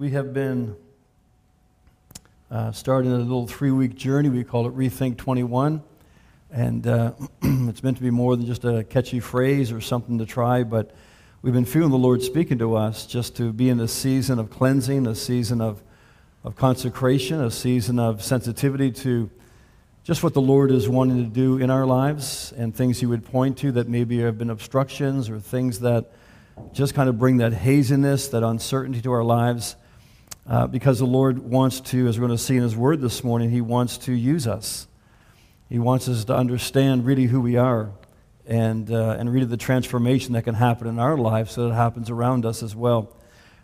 We have been uh, starting a little three week journey. We call it Rethink 21. And uh, it's meant to be more than just a catchy phrase or something to try, but we've been feeling the Lord speaking to us just to be in a season of cleansing, a season of, of consecration, a season of sensitivity to just what the Lord is wanting to do in our lives and things He would point to that maybe have been obstructions or things that just kind of bring that haziness, that uncertainty to our lives. Uh, because the Lord wants to, as we're going to see in His Word this morning, He wants to use us. He wants us to understand really who we are and, uh, and really the transformation that can happen in our lives so that it happens around us as well.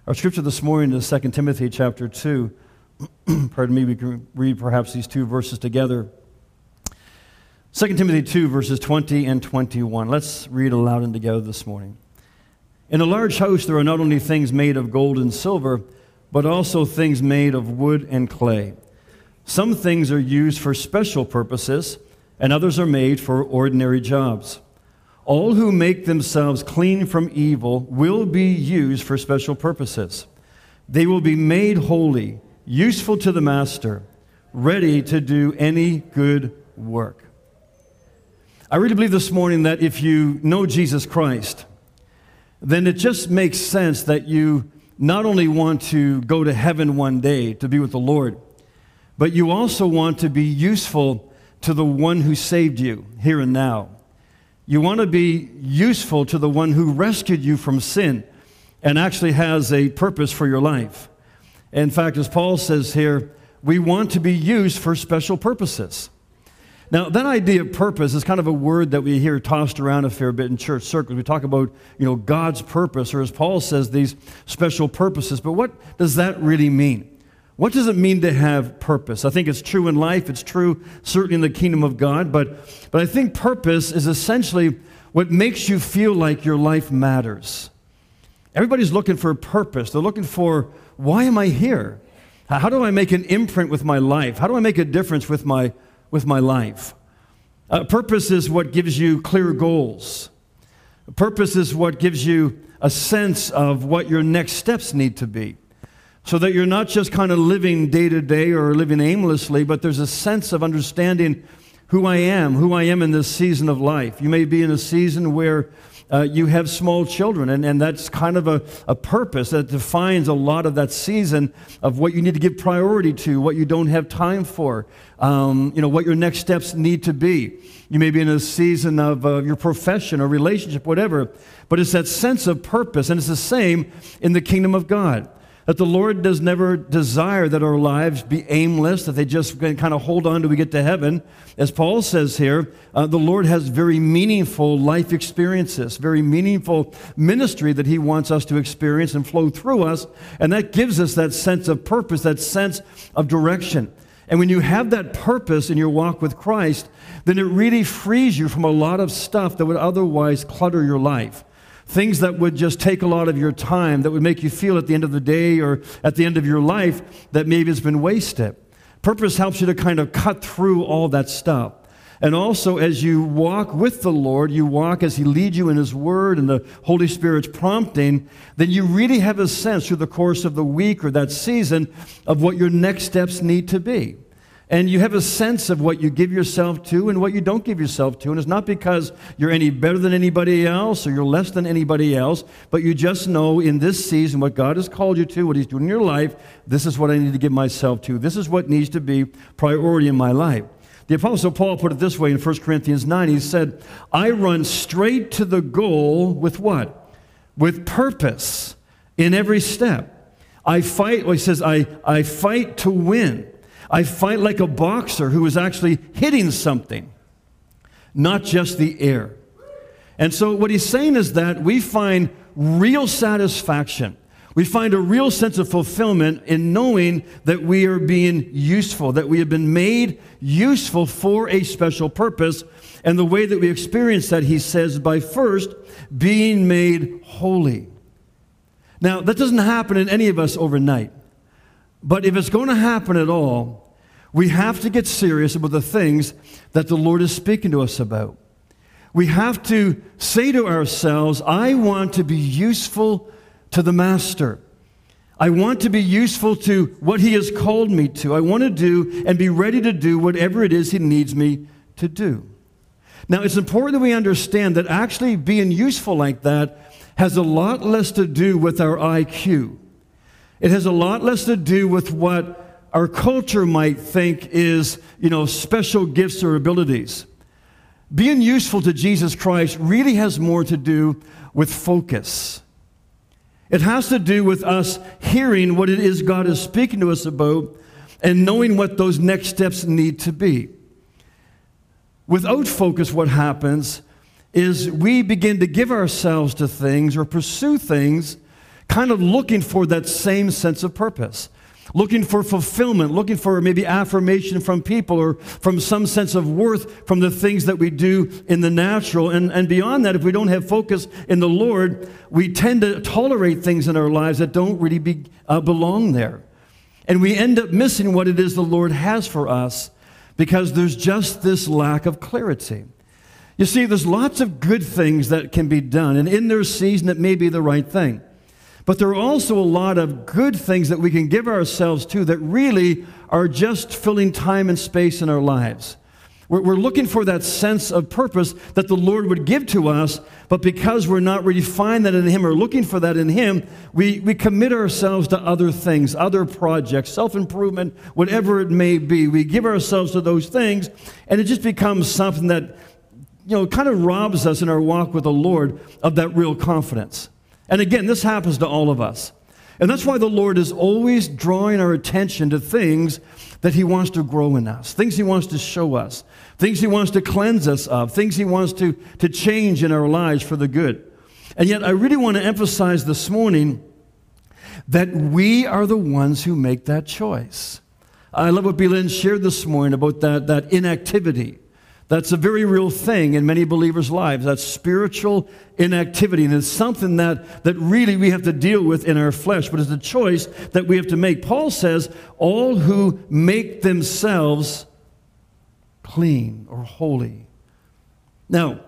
Our scripture this morning is 2 Timothy chapter 2. Pardon me, we can read perhaps these two verses together. 2 Timothy 2, verses 20 and 21. Let's read aloud and together this morning. In a large house, there are not only things made of gold and silver, but also things made of wood and clay. Some things are used for special purposes, and others are made for ordinary jobs. All who make themselves clean from evil will be used for special purposes. They will be made holy, useful to the master, ready to do any good work. I really believe this morning that if you know Jesus Christ, then it just makes sense that you not only want to go to heaven one day to be with the Lord, but you also want to be useful to the one who saved you here and now. You want to be useful to the one who rescued you from sin and actually has a purpose for your life. In fact, as Paul says here, we want to be used for special purposes. Now, that idea of purpose is kind of a word that we hear tossed around a fair bit in church circles. We talk about, you know, God's purpose, or as Paul says, these special purposes. But what does that really mean? What does it mean to have purpose? I think it's true in life, it's true certainly in the kingdom of God, but, but I think purpose is essentially what makes you feel like your life matters. Everybody's looking for a purpose. They're looking for, why am I here? How do I make an imprint with my life? How do I make a difference with my with my life. Uh, purpose is what gives you clear goals. Purpose is what gives you a sense of what your next steps need to be. So that you're not just kind of living day to day or living aimlessly, but there's a sense of understanding who I am, who I am in this season of life. You may be in a season where uh, you have small children, and, and that's kind of a, a purpose that defines a lot of that season of what you need to give priority to, what you don't have time for, um, you know, what your next steps need to be. You may be in a season of uh, your profession or relationship, whatever, but it's that sense of purpose, and it's the same in the kingdom of God. That the Lord does never desire that our lives be aimless, that they just kind of hold on till we get to heaven. As Paul says here, uh, the Lord has very meaningful life experiences, very meaningful ministry that He wants us to experience and flow through us. And that gives us that sense of purpose, that sense of direction. And when you have that purpose in your walk with Christ, then it really frees you from a lot of stuff that would otherwise clutter your life things that would just take a lot of your time, that would make you feel at the end of the day or at the end of your life that maybe it's been wasted. Purpose helps you to kind of cut through all that stuff. And also, as you walk with the Lord, you walk as He leads you in His Word and the Holy Spirit's prompting, then you really have a sense through the course of the week or that season of what your next steps need to be. And you have a sense of what you give yourself to and what you don't give yourself to. And it's not because you're any better than anybody else or you're less than anybody else, but you just know in this season what God has called you to, what He's doing in your life. This is what I need to give myself to. This is what needs to be priority in my life. The Apostle Paul put it this way in 1 Corinthians 9. He said, I run straight to the goal with what? With purpose in every step. I fight, well, he says, I, I fight to win. I fight like a boxer who is actually hitting something, not just the air. And so, what he's saying is that we find real satisfaction. We find a real sense of fulfillment in knowing that we are being useful, that we have been made useful for a special purpose. And the way that we experience that, he says, by first being made holy. Now, that doesn't happen in any of us overnight. But if it's going to happen at all, we have to get serious about the things that the Lord is speaking to us about. We have to say to ourselves, I want to be useful to the Master. I want to be useful to what He has called me to. I want to do and be ready to do whatever it is He needs me to do. Now, it's important that we understand that actually being useful like that has a lot less to do with our IQ. It has a lot less to do with what our culture might think is, you know, special gifts or abilities. Being useful to Jesus Christ really has more to do with focus. It has to do with us hearing what it is God is speaking to us about and knowing what those next steps need to be. Without focus, what happens is we begin to give ourselves to things or pursue things kind of looking for that same sense of purpose looking for fulfillment, looking for maybe affirmation from people or from some sense of worth from the things that we do in the natural. And, and beyond that, if we don't have focus in the Lord, we tend to tolerate things in our lives that don't really be, uh, belong there. And we end up missing what it is the Lord has for us because there's just this lack of clarity. You see, there's lots of good things that can be done, and in their season, it may be the right thing. But there are also a lot of good things that we can give ourselves to that really are just filling time and space in our lives. We're, we're looking for that sense of purpose that the Lord would give to us, but because we're not really finding that in Him or looking for that in Him, we, we commit ourselves to other things, other projects, self improvement, whatever it may be. We give ourselves to those things, and it just becomes something that, you know, kind of robs us in our walk with the Lord of that real confidence. And again, this happens to all of us. And that's why the Lord is always drawing our attention to things that He wants to grow in us, things He wants to show us, things He wants to cleanse us of, things He wants to, to change in our lives for the good. And yet, I really want to emphasize this morning that we are the ones who make that choice. I love what Belen shared this morning about that, that inactivity. That's a very real thing in many believers' lives. That's spiritual inactivity. And it's something that, that really we have to deal with in our flesh, but it's a choice that we have to make. Paul says, All who make themselves clean or holy. Now,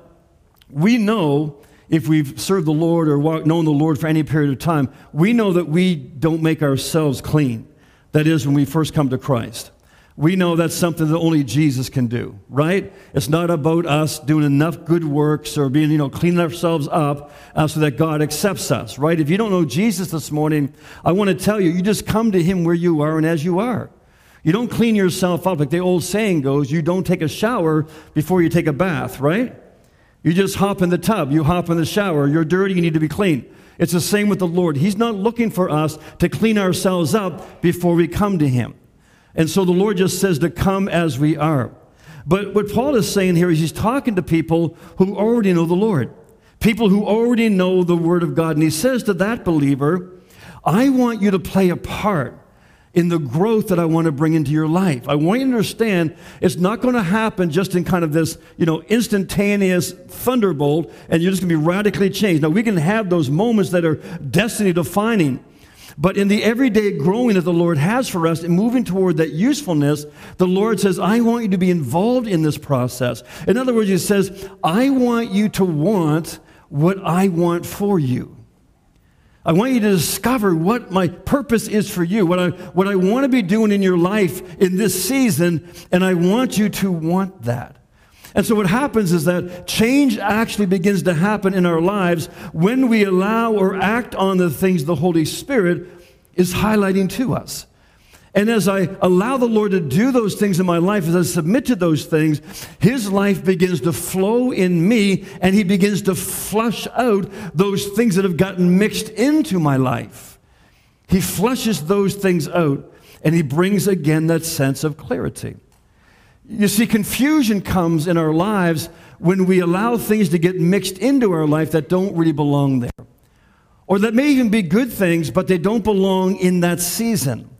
we know if we've served the Lord or known the Lord for any period of time, we know that we don't make ourselves clean. That is, when we first come to Christ we know that's something that only Jesus can do, right? It's not about us doing enough good works or being, you know, cleaning ourselves up uh, so that God accepts us, right? If you don't know Jesus this morning, I want to tell you, you just come to Him where you are and as you are. You don't clean yourself up. Like the old saying goes, you don't take a shower before you take a bath, right? You just hop in the tub, you hop in the shower, you're dirty, you need to be clean. It's the same with the Lord. He's not looking for us to clean ourselves up before we come to Him. And so the Lord just says to come as we are. But what Paul is saying here is he's talking to people who already know the Lord, people who already know the Word of God. And he says to that believer, I want you to play a part in the growth that I want to bring into your life. I want you to understand it's not going to happen just in kind of this, you know, instantaneous thunderbolt and you're just going to be radically changed. Now, we can have those moments that are destiny defining. But in the everyday growing that the Lord has for us and moving toward that usefulness, the Lord says, I want you to be involved in this process. In other words, He says, I want you to want what I want for you. I want you to discover what my purpose is for you, what I, what I want to be doing in your life in this season, and I want you to want that. And so, what happens is that change actually begins to happen in our lives when we allow or act on the things the Holy Spirit is highlighting to us. And as I allow the Lord to do those things in my life, as I submit to those things, His life begins to flow in me and He begins to flush out those things that have gotten mixed into my life. He flushes those things out and He brings again that sense of clarity. You see, confusion comes in our lives when we allow things to get mixed into our life that don't really belong there. Or that may even be good things, but they don't belong in that season.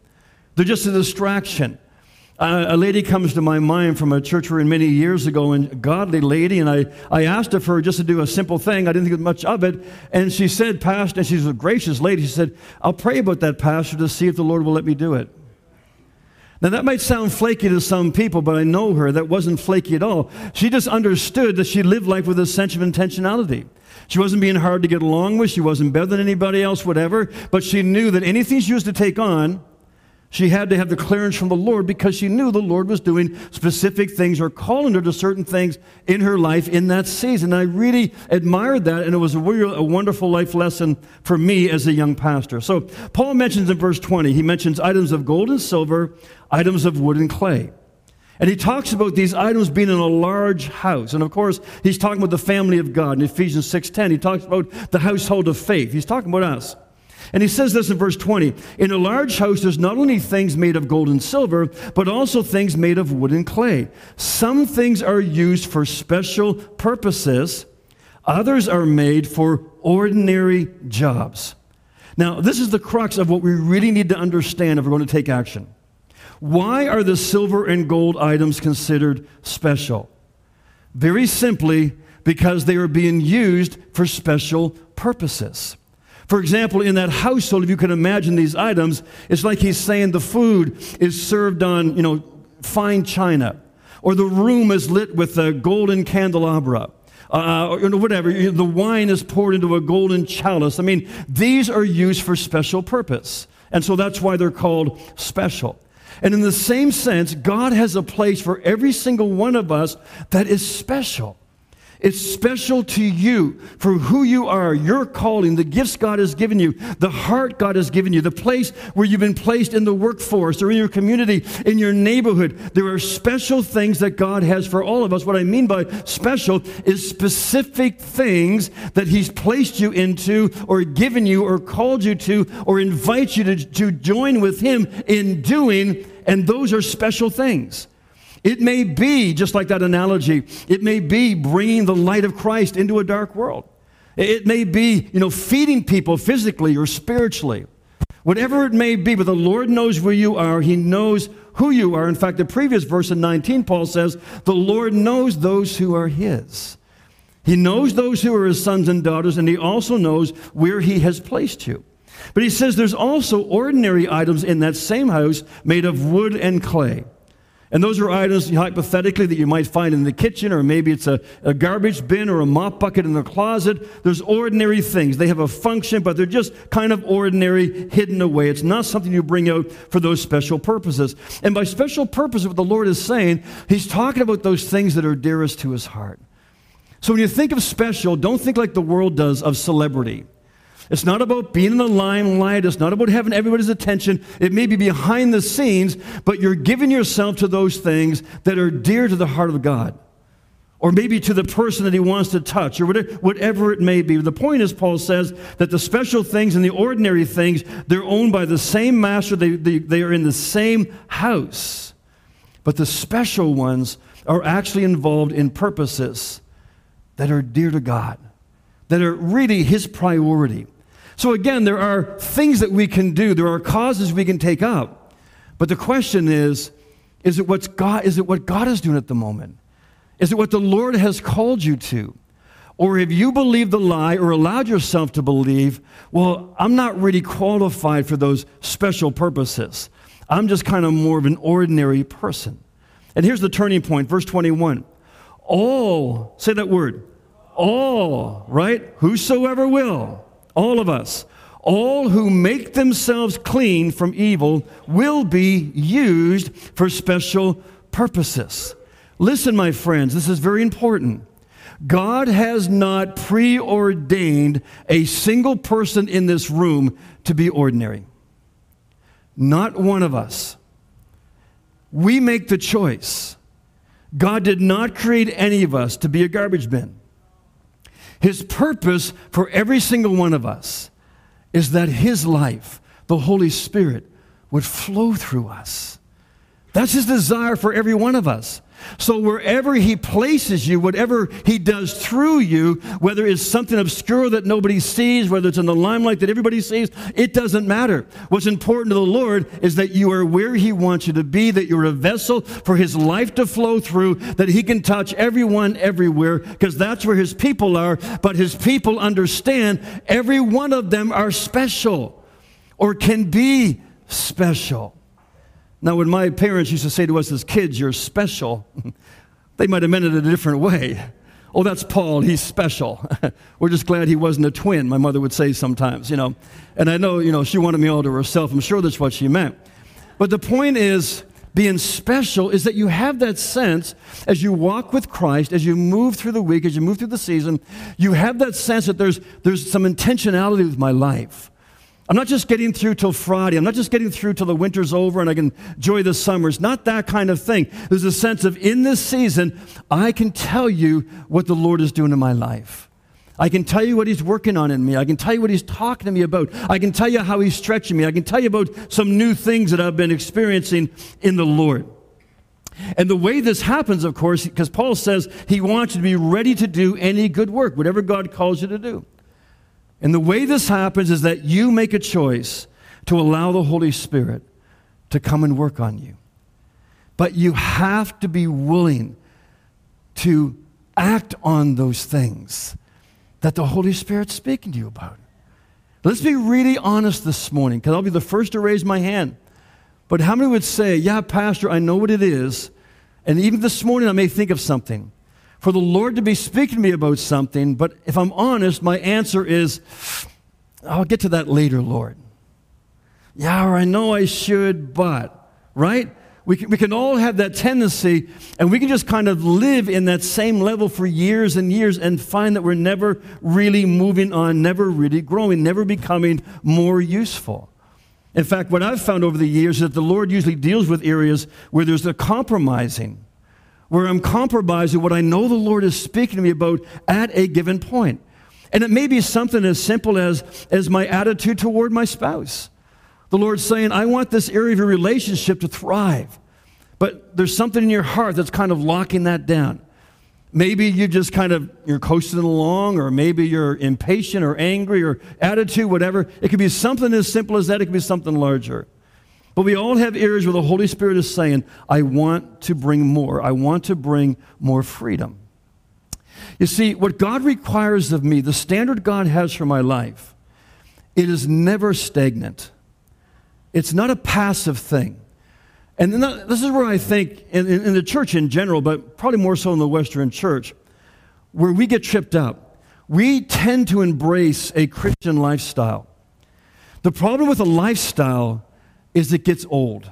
They're just a distraction. Uh, a lady comes to my mind from a church we're in many years ago, and a godly lady, and I, I asked of her just to do a simple thing. I didn't think much of it. And she said, Pastor, and she's a gracious lady, she said, I'll pray about that, Pastor, to see if the Lord will let me do it. Now, that might sound flaky to some people, but I know her. That wasn't flaky at all. She just understood that she lived life with a sense of intentionality. She wasn't being hard to get along with. She wasn't better than anybody else, whatever. But she knew that anything she was to take on, she had to have the clearance from the Lord because she knew the Lord was doing specific things or calling her to certain things in her life in that season. And I really admired that, and it was a, real, a wonderful life lesson for me as a young pastor. So, Paul mentions in verse 20, he mentions items of gold and silver, items of wood and clay. And he talks about these items being in a large house. And of course, he's talking about the family of God. In Ephesians 6:10, he talks about the household of faith. He's talking about us. And he says this in verse 20 In a large house, there's not only things made of gold and silver, but also things made of wood and clay. Some things are used for special purposes, others are made for ordinary jobs. Now, this is the crux of what we really need to understand if we're going to take action. Why are the silver and gold items considered special? Very simply, because they are being used for special purposes. For example, in that household, if you can imagine these items, it's like he's saying the food is served on, you know, fine china, or the room is lit with a golden candelabra. Uh, or whatever, the wine is poured into a golden chalice. I mean, these are used for special purpose. And so that's why they're called special. And in the same sense, God has a place for every single one of us that is special. It's special to you for who you are, your calling, the gifts God has given you, the heart God has given you, the place where you've been placed in the workforce or in your community, in your neighborhood. There are special things that God has for all of us. What I mean by special is specific things that He's placed you into or given you or called you to or invites you to, to join with Him in doing, and those are special things. It may be, just like that analogy, it may be bringing the light of Christ into a dark world. It may be, you know, feeding people physically or spiritually. Whatever it may be, but the Lord knows where you are. He knows who you are. In fact, the previous verse in 19, Paul says, the Lord knows those who are his. He knows those who are his sons and daughters, and he also knows where he has placed you. But he says there's also ordinary items in that same house made of wood and clay. And those are items, hypothetically, that you might find in the kitchen, or maybe it's a, a, garbage bin or a mop bucket in the closet. There's ordinary things. They have a function, but they're just kind of ordinary, hidden away. It's not something you bring out for those special purposes. And by special purposes, what the Lord is saying, He's talking about those things that are dearest to His heart. So when you think of special, don't think like the world does of celebrity. It's not about being in the limelight. It's not about having everybody's attention. It may be behind the scenes, but you're giving yourself to those things that are dear to the heart of God. Or maybe to the person that he wants to touch, or whatever it may be. The point is, Paul says, that the special things and the ordinary things, they're owned by the same master, they, they, they are in the same house. But the special ones are actually involved in purposes that are dear to God, that are really his priority. So again, there are things that we can do, there are causes we can take up. But the question is, is it, what's God, is it what God is doing at the moment? Is it what the Lord has called you to? Or have you believed the lie or allowed yourself to believe, well, I'm not really qualified for those special purposes. I'm just kind of more of an ordinary person. And here's the turning point, verse 21. All, say that word, all, right? Whosoever will all of us, all who make themselves clean from evil will be used for special purposes. Listen, my friends, this is very important. God has not preordained a single person in this room to be ordinary. Not one of us. We make the choice. God did not create any of us to be a garbage bin. His purpose for every single one of us is that His life, the Holy Spirit, would flow through us. That's His desire for every one of us. So, wherever He places you, whatever He does through you, whether it's something obscure that nobody sees, whether it's in the limelight that everybody sees, it doesn't matter. What's important to the Lord is that you are where He wants you to be, that you're a vessel for His life to flow through, that He can touch everyone everywhere, because that's where His people are. But His people understand every one of them are special or can be special. Now, when my parents used to say to us as kids, you're special, they might have meant it a different way. Oh, that's Paul, he's special. We're just glad he wasn't a twin, my mother would say sometimes, you know. And I know, you know, she wanted me all to herself. I'm sure that's what she meant. But the point is, being special is that you have that sense as you walk with Christ, as you move through the week, as you move through the season, you have that sense that there's, there's some intentionality with my life. I'm not just getting through till Friday. I'm not just getting through till the winter's over and I can enjoy the summers. Not that kind of thing. There's a sense of in this season, I can tell you what the Lord is doing in my life. I can tell you what He's working on in me. I can tell you what He's talking to me about. I can tell you how He's stretching me. I can tell you about some new things that I've been experiencing in the Lord. And the way this happens, of course, because Paul says he wants you to be ready to do any good work, whatever God calls you to do. And the way this happens is that you make a choice to allow the Holy Spirit to come and work on you. But you have to be willing to act on those things that the Holy Spirit's speaking to you about. Let's be really honest this morning, because I'll be the first to raise my hand. But how many would say, Yeah, Pastor, I know what it is. And even this morning, I may think of something for the Lord to be speaking to me about something, but if I'm honest, my answer is, I'll get to that later, Lord. Yeah, or I know I should, but, right? We can, we can all have that tendency, and we can just kind of live in that same level for years and years and find that we're never really moving on, never really growing, never becoming more useful. In fact, what I've found over the years is that the Lord usually deals with areas where there's a compromising where I'm compromising what I know the Lord is speaking to me about at a given point. And it may be something as simple as, as my attitude toward my spouse. The Lord's saying, I want this area of your relationship to thrive. But there's something in your heart that's kind of locking that down. Maybe you just kind of you're coasting along, or maybe you're impatient or angry or attitude, whatever. It could be something as simple as that, it could be something larger. But we all have areas where the Holy Spirit is saying, I want to bring more. I want to bring more freedom. You see, what God requires of me, the standard God has for my life, it is never stagnant. It's not a passive thing. And this is where I think, in, in, the church in general, but probably more so in the Western church, where we get tripped up. We tend to embrace a Christian lifestyle. The problem with a lifestyle is it gets old.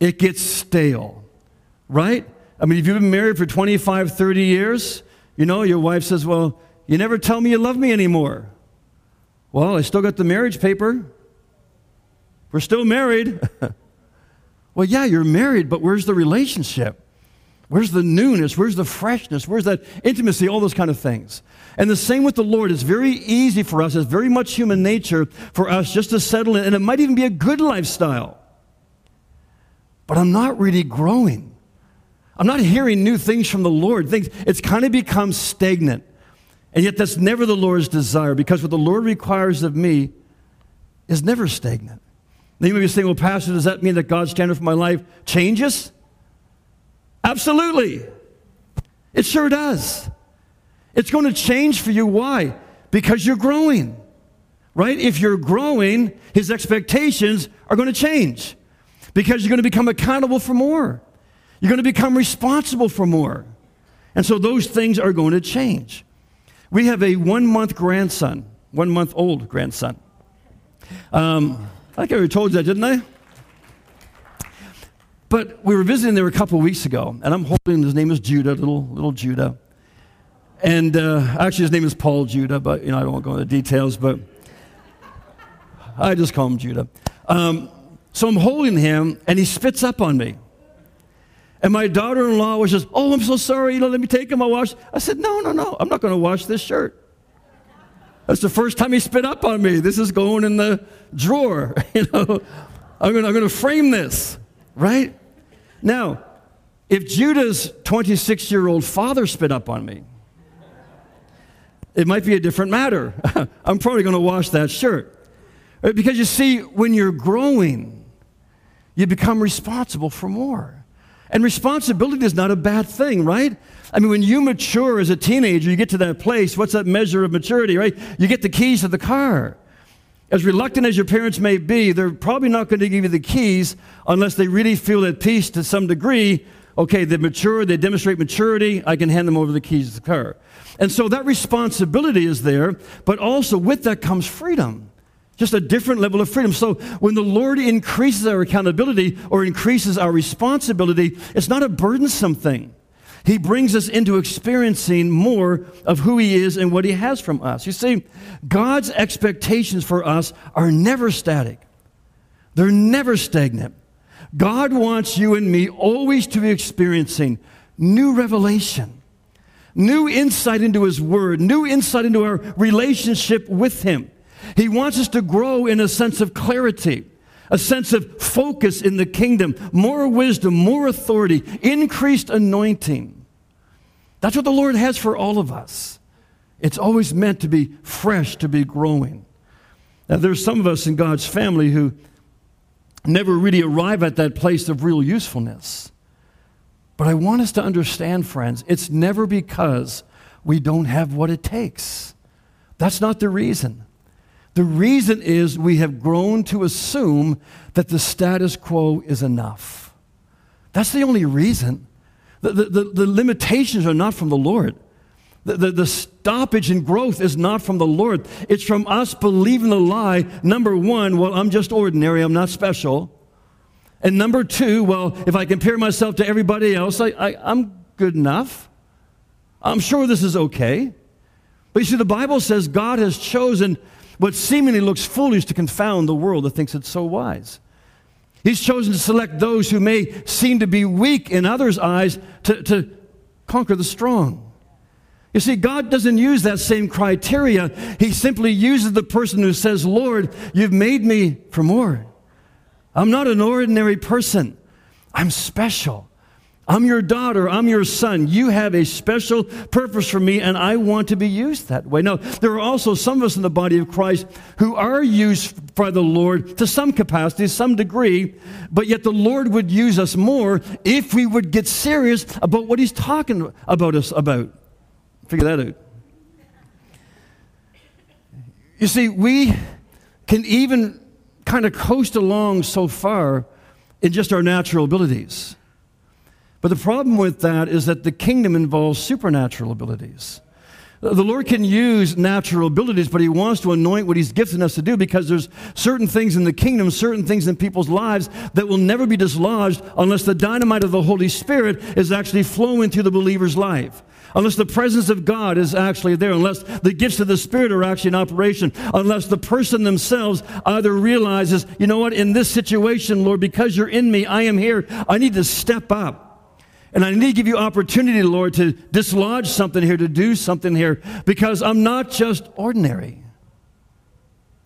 It gets stale, right? I mean, if you've been married for 25, 30 years, you know, your wife says, Well, you never tell me you love me anymore. Well, I still got the marriage paper. We're still married. well, yeah, you're married, but where's the relationship? Where's the newness? Where's the freshness? Where's that intimacy? All those kind of things. And the same with the Lord. It's very easy for us, it's very much human nature for us just to settle in, and it might even be a good lifestyle. But I'm not really growing. I'm not hearing new things from the Lord. Things, it's kind of become stagnant. And yet, that's never the Lord's desire because what the Lord requires of me is never stagnant. Now, you may be saying, well, Pastor, does that mean that God's standard for my life changes? Absolutely. It sure does. It's going to change for you. Why? Because you're growing, right? If you're growing, his expectations are going to change because you're going to become accountable for more. You're going to become responsible for more. And so those things are going to change. We have a one month grandson, one month old grandson. Um, I think I already told you that, didn't I? But we were visiting there a couple weeks ago, and I'm holding his name is Judah, little little Judah. And uh, actually, his name is Paul Judah, but you know I don't want to go into details, but I just call him Judah. Um, so I'm holding him, and he spits up on me. And my daughter-in-law was just, "Oh, I'm so sorry. You know, let me take him. I'll wash." I said, "No, no, no. I'm not going to wash this shirt." That's the first time he spit up on me. This is going in the drawer. You know, I'm going, I'm going to frame this, right? Now, if Judah's 26 year old father spit up on me, it might be a different matter. I'm probably going to wash that shirt. Uh, because you see, when you're growing, you become responsible for more. And responsibility is not a bad thing, right? I mean, when you mature as a teenager, you get to that place. What's that measure of maturity, right? You get the keys to the car. As reluctant as your parents may be, they're probably not going to give you the keys unless they really feel at peace to some degree. Okay, they mature, they demonstrate maturity, I can hand them over the keys to the car. And so that responsibility is there, but also with that comes freedom. Just a different level of freedom. So when the Lord increases our accountability or increases our responsibility, it's not a burdensome thing. He brings us into experiencing more of who He is and what He has from us. You see, God's expectations for us are never static, they're never stagnant. God wants you and me always to be experiencing new revelation, new insight into His Word, new insight into our relationship with Him. He wants us to grow in a sense of clarity, a sense of focus in the kingdom, more wisdom, more authority, increased anointing. That's what the Lord has for all of us. It's always meant to be fresh, to be growing. Now, there's some of us in God's family who never really arrive at that place of real usefulness. But I want us to understand, friends, it's never because we don't have what it takes. That's not the reason. The reason is we have grown to assume that the status quo is enough. That's the only reason. The, the, the, the limitations are not from the Lord. The, the, the, stoppage in growth is not from the Lord. It's from us believing the lie. Number one, well, I'm just ordinary, I'm not special. And number two, well, if I compare myself to everybody else, I, I, I'm good enough. I'm sure this is okay. But you see, the Bible says God has chosen what seemingly looks foolish to confound the world that thinks it's so wise. He's chosen to select those who may seem to be weak in others' eyes to, to conquer the strong. You see, God doesn't use that same criteria. He simply uses the person who says, Lord, you've made me for more. I'm not an ordinary person, I'm special. I'm your daughter. I'm your son. You have a special purpose for me, and I want to be used that way. Now, there are also some of us in the body of Christ who are used by the Lord to some capacity, some degree, but yet the Lord would use us more if we would get serious about what He's talking about us about. Figure that out. You see, we can even kind of coast along so far in just our natural abilities. But the problem with that is that the kingdom involves supernatural abilities. The Lord can use natural abilities, but He wants to anoint what He's gifted us to do because there's certain things in the kingdom, certain things in people's lives that will never be dislodged unless the dynamite of the Holy Spirit is actually flowing through the believer's life. Unless the presence of God is actually there, unless the gifts of the Spirit are actually in operation, unless the person themselves either realizes, you know what, in this situation, Lord, because you're in me, I am here, I need to step up. And I need to give you opportunity, Lord, to dislodge something here, to do something here, because I'm not just ordinary.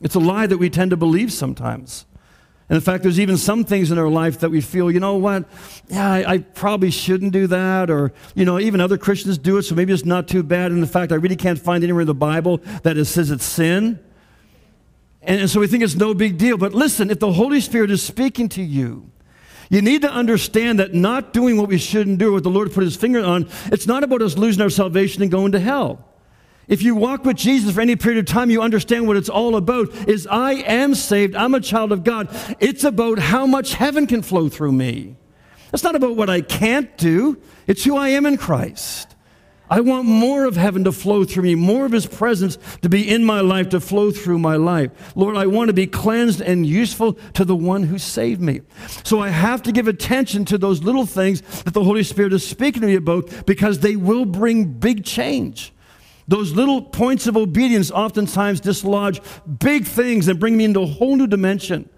It's a lie that we tend to believe sometimes. And in fact, there's even some things in our life that we feel, you know what, yeah, I, I, probably shouldn't do that. Or, you know, even other Christians do it, so maybe it's not too bad. And in fact, I really can't find anywhere in the Bible that it says it's sin. And, and so we think it's no big deal. But listen, if the Holy Spirit is speaking to you, you need to understand that not doing what we shouldn't do, what the Lord put his finger on, it's not about us losing our salvation and going to hell. If you walk with Jesus for any period of time, you understand what it's all about is I am saved, I'm a child of God. It's about how much heaven can flow through me. It's not about what I can't do, it's who I am in Christ. I want more of heaven to flow through me, more of His presence to be in my life, to flow through my life. Lord, I want to be cleansed and useful to the one who saved me. So I have to give attention to those little things that the Holy Spirit is speaking to me about because they will bring big change. Those little points of obedience oftentimes dislodge big things and bring me into a whole new dimension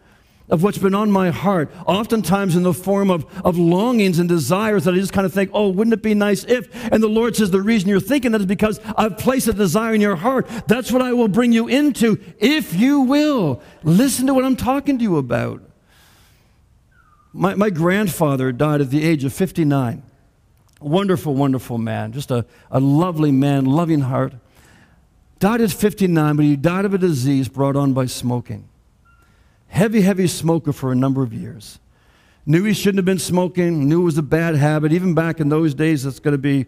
of what's been on my heart, oftentimes in the form of, of longings and desires that I just kind of think, oh, wouldn't it be nice if? And the Lord says, the reason you're thinking that is because I've placed a desire in your heart. That's what I will bring you into if you will. Listen to what I'm talking to you about. My, my grandfather died at the age of 59. Wonderful, wonderful man. Just a, a lovely man, loving heart. Died at 59, but he died of a disease brought on by smoking heavy, heavy smoker for a number of years. Knew he shouldn't have been smoking, knew it was a bad habit. Even back in those days, that's going to be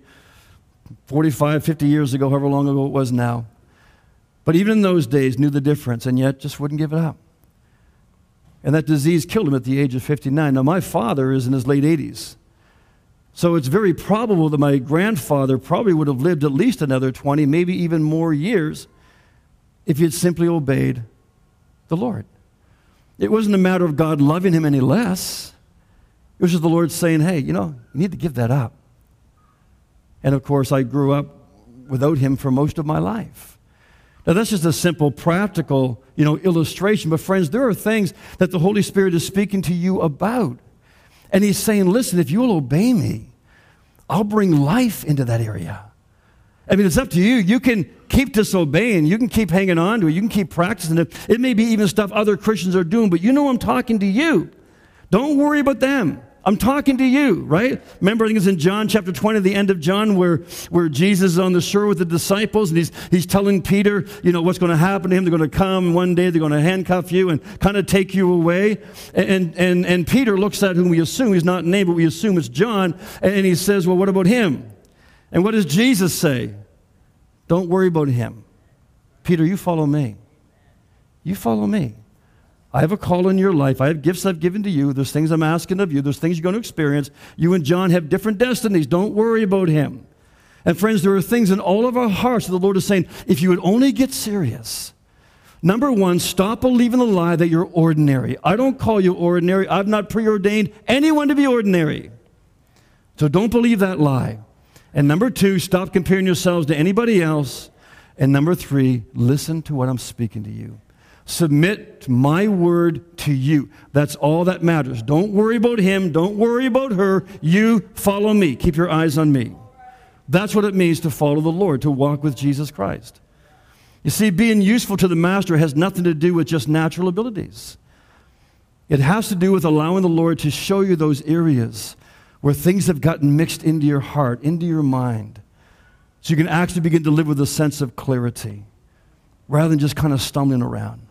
45, 50 years ago, however long ago it was now. But even in those days, knew the difference and yet just wouldn't give it up. And that disease killed him at the age of 59. Now, my father is in his late 80s. So it's very probable that my grandfather probably would have lived at least another 20, maybe even more years if he had simply obeyed the Lord. It wasn't a matter of God loving him any less. It was just the Lord saying, hey, you know, you need to give that up. And of course, I grew up without him for most of my life. Now, that's just a simple, practical, you know, illustration. But friends, there are things that the Holy Spirit is speaking to you about. And he's saying, listen, if you'll obey me, I'll bring life into that area. I mean, it's up to you. You can keep disobeying. You can keep hanging on to it. You can keep practicing it. It may be even stuff other Christians are doing, but you know I'm talking to you. Don't worry about them. I'm talking to you, right? Remember, I think it's in John chapter 20, the end of John, where, where Jesus is on the shore with the disciples and he's, he's telling Peter, you know, what's going to happen to him. They're going to come one day, they're going to handcuff you and kind of take you away. And, and, and Peter looks at whom we assume he's not named, but we assume it's John, and he says, Well, what about him? And what does Jesus say? Don't worry about him. Peter, you follow me. You follow me. I have a call in your life. I have gifts I've given to you. There's things I'm asking of you. There's things you're going to experience. You and John have different destinies. Don't worry about him. And friends, there are things in all of our hearts that the Lord is saying, if you would only get serious. Number one, stop believing the lie that you're ordinary. I don't call you ordinary. I've not preordained anyone to be ordinary. So don't believe that lie. And number two, stop comparing yourselves to anybody else. And number three, listen to what I'm speaking to you. Submit my word to you. That's all that matters. Don't worry about him. Don't worry about her. You follow me. Keep your eyes on me. That's what it means to follow the Lord, to walk with Jesus Christ. You see, being useful to the master has nothing to do with just natural abilities. It has to do with allowing the Lord to show you those areas where things have gotten mixed into your heart, into your mind, so you can actually begin to live with a sense of clarity rather than just kind of stumbling around.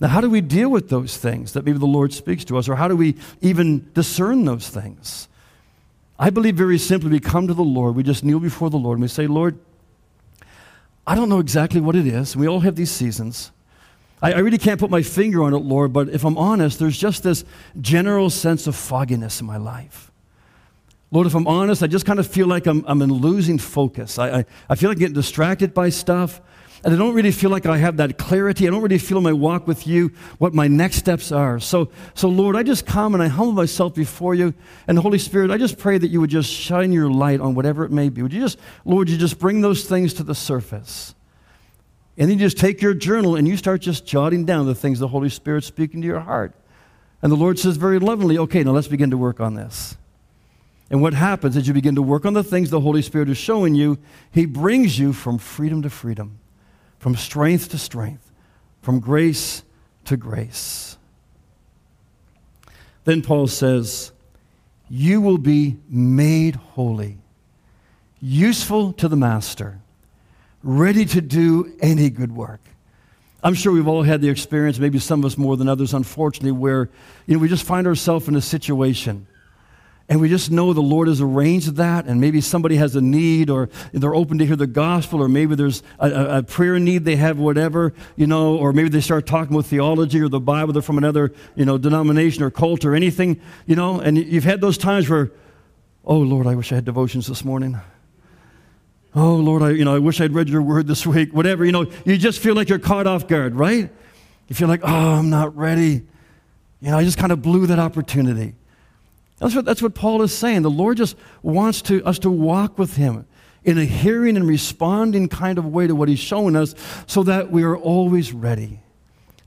Now, how do we deal with those things that maybe the Lord speaks to us, or how do we even discern those things? I believe very simply we come to the Lord, we just kneel before the Lord, and we say, Lord, I don't know exactly what it is. We all have these seasons. I, I really can't put my finger on it, Lord, but if I'm honest, there's just this general sense of fogginess in my life. Lord, if I'm honest, I just kind of feel like I'm, I'm in losing focus. I, I, I feel like getting distracted by stuff. And I don't really feel like I have that clarity. I don't really feel my walk with you what my next steps are. So, so Lord, I just come and I humble myself before you. And Holy Spirit, I just pray that you would just shine your light on whatever it may be. Would you just, Lord, you just bring those things to the surface? And then you just take your journal and you start just jotting down the things the Holy Spirit's speaking to your heart. And the Lord says very lovingly, okay, now let's begin to work on this. And what happens as you begin to work on the things the Holy Spirit is showing you, He brings you from freedom to freedom from strength to strength, from grace to grace. Then Paul says, You will be made holy, useful to the master, ready to do any good work. I'm sure we've all had the experience, maybe some of us more than others, unfortunately, where you know, we just find ourselves in a situation and we just know the Lord has arranged that, and maybe somebody has a need, or they're open to hear the gospel, or maybe there's a, a, prayer need they have, whatever, you know, or maybe they start talking with theology or the Bible, they're from another, you know, denomination or cult or anything, you know, and you've had those times where, oh Lord, I wish I had devotions this morning. Oh Lord, I, you know, I wish I'd read your word this week, whatever, you know, you just feel like you're caught off guard, right? You feel like, oh, I'm not ready. You know, I just kind of blew that opportunity. That's what, that's what Paul is saying. The Lord just wants to, us to walk with Him in a hearing and responding kind of way to what He's showing us so that we are always ready.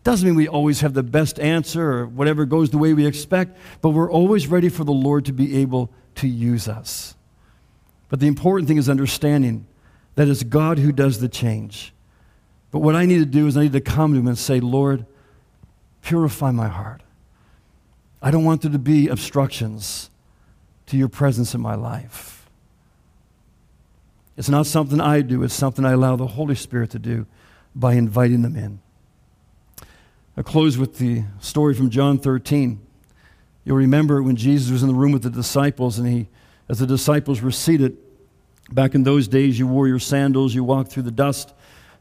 Doesn't mean we always have the best answer or whatever goes the way we expect, but we're always ready for the Lord to be able to use us. But the important thing is understanding that it's God who does the change. But what I need to do is I need to come to Him and say, Lord, purify my heart. I don't want there to be obstructions to your presence in my life. It's not something I do, it's something I allow the Holy Spirit to do by inviting them in. I close with the story from John 13. You'll remember when Jesus was in the room with the disciples, and he, as the disciples were seated, back in those days, you wore your sandals, you walked through the dust,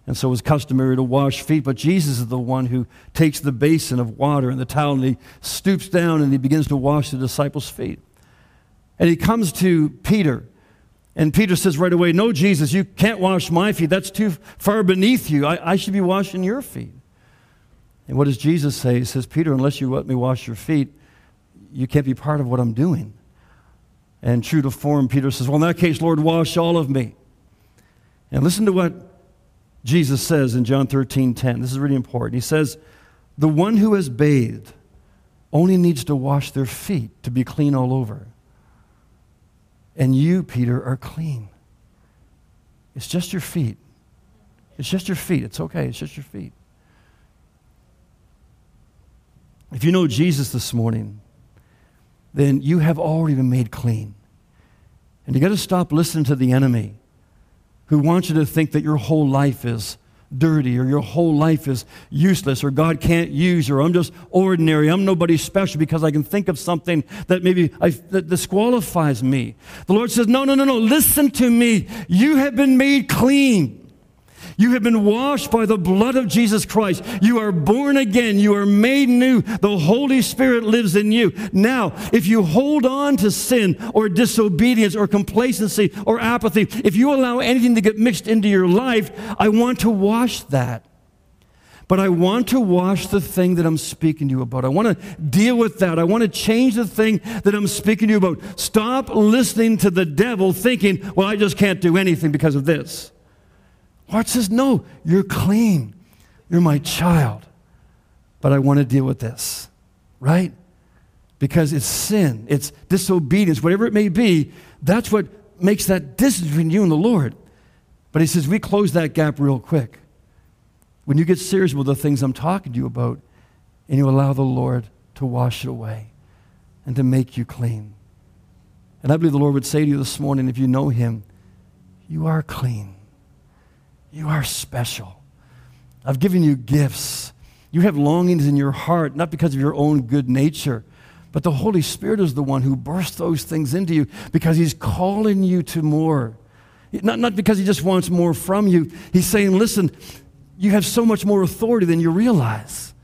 And so it was customary to wash feet, but Jesus is the one who takes the basin of water and the towel and he stoops down and he begins to wash the disciples' feet. And he comes to Peter, and Peter says right away, No, Jesus, you can't wash my feet. That's too far beneath you. I, I should be washing your feet. And what does Jesus say? He says, Peter, unless you let me wash your feet, you can't be part of what I'm doing. And true to form, Peter says, Well, in that case, Lord, wash all of me. And listen to what Jesus says in John 13 10. This is really important. He says, The one who has bathed only needs to wash their feet to be clean all over. And you, Peter, are clean. It's just your feet. It's just your feet. It's okay. It's just your feet. If you know Jesus this morning, then you have already been made clean. And you got to stop listening to the enemy who wants you to think that your whole life is dirty or your whole life is useless or God can't use you or I'm just ordinary. I'm nobody special because I can think of something that maybe I, that disqualifies me. The Lord says, No, no, no, no. Listen to me. You have been made clean. You have been washed by the blood of Jesus Christ. You are born again. You are made new. The Holy Spirit lives in you. Now, if you hold on to sin or disobedience or complacency or apathy, if you allow anything to get mixed into your life, I want to wash that. But I want to wash the thing that I'm speaking to you about. I want to deal with that. I want to change the thing that I'm speaking to you about. Stop listening to the devil thinking, well, I just can't do anything because of this. Lord says, No, you're clean. You're my child. But I want to deal with this, right? Because it's sin, it's disobedience, whatever it may be. That's what makes that distance between you and the Lord. But he says, We close that gap real quick. When you get serious with the things I'm talking to you about, and you allow the Lord to wash it away and to make you clean. And I believe the Lord would say to you this morning, if you know Him, you are clean. You are special. I've given you gifts. You have longings in your heart, not because of your own good nature, but the Holy Spirit is the one who bursts those things into you because He's calling you to more. Not, not because He just wants more from you. He's saying, listen, you have so much more authority than you realize.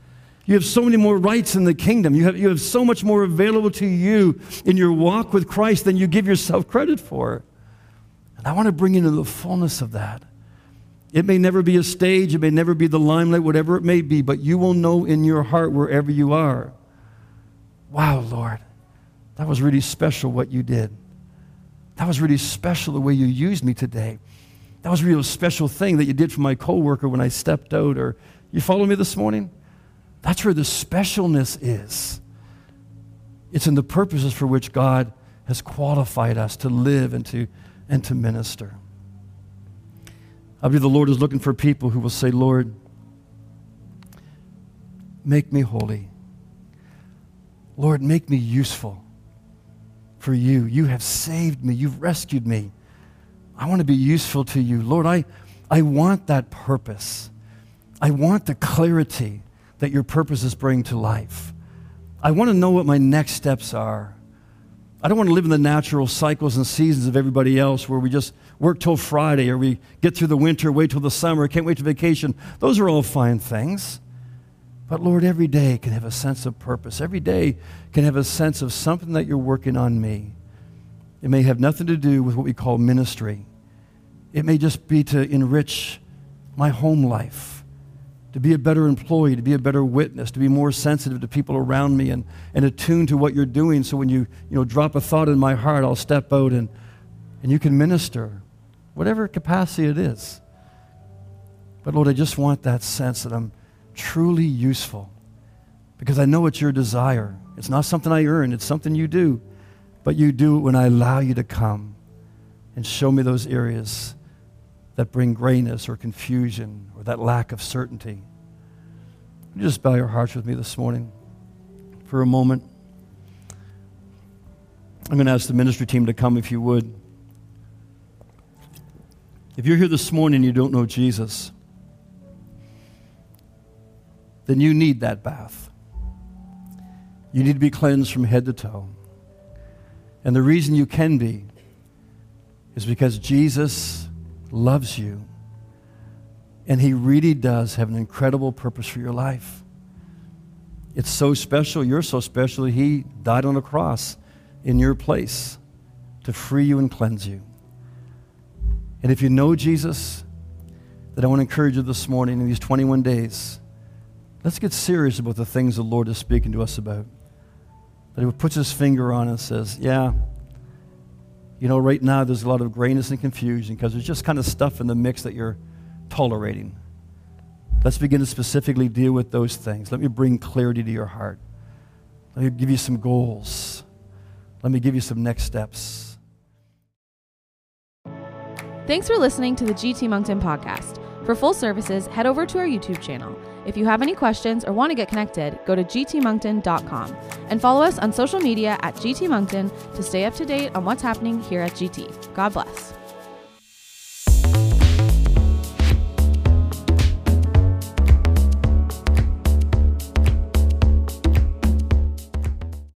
You have so many more rights in the kingdom. You have, you have so much more available to you in your walk with Christ than you give yourself credit for. And I want to bring you into the fullness of that. It may never be a stage, it may never be the limelight, whatever it may be, but you will know in your heart wherever you are. Wow, Lord, that was really special what you did. That was really special the way you used me today. That was really a special thing that you did for my coworker when I stepped out. Or you follow me this morning? That's where the specialness is. It's in the purposes for which God has qualified us to live and to, and to minister. I believe the Lord is looking for people who will say, Lord, make me holy. Lord, make me useful for you. You have saved me. You've rescued me. I want to be useful to you. Lord, I, I want that purpose. I want the clarity that your purposes bring to life. I want to know what my next steps are. I don't want to live in the natural cycles and seasons of everybody else where we just work till Friday or we get through the winter, wait till the summer, can't wait to vacation. Those are all fine things. But Lord, every day can have a sense of purpose. Every day can have a sense of something that you're working on me. It may have nothing to do with what we call ministry. It may just be to enrich my home life to be a better employee, to be a better witness, to be more sensitive to people around me and, and attuned to what you're doing. So when you, you know, drop a thought in my heart, I'll step out and, and you can minister, whatever capacity it is. But Lord, I just want that sense that I'm truly useful because I know it's your desire. It's not something I earn, it's something you do. But you do it when I allow you to come and show me those areas that bring grayness or confusion or that lack of certainty. Just bow your hearts with me this morning for a moment. I'm going to ask the ministry team to come if you would. If you're here this morning and you don't know Jesus, then you need that bath. You need to be cleansed from head to toe. And the reason you can be is because Jesus loves you And He really does have an incredible purpose for your life. It's so special. You're so special. He died on a cross in your place to free you and cleanse you. And if you know Jesus, then I want to encourage you this morning in these 21 days, let's get serious about the things the Lord is speaking to us about. That He puts His finger on and says, Yeah, you know, right now there's a lot of grayness and confusion because there's just kind of stuff in the mix that you're tolerating. Let's begin to specifically deal with those things. Let me bring clarity to your heart. Let me give you some goals. Let me give you some next steps. Thanks for listening to the GT Moncton podcast. For full services, head over to our YouTube channel. If you have any questions or want to get connected, go to gtmoncton.com and follow us on social media at GT Moncton to stay up to date on what's happening here at GT. God bless.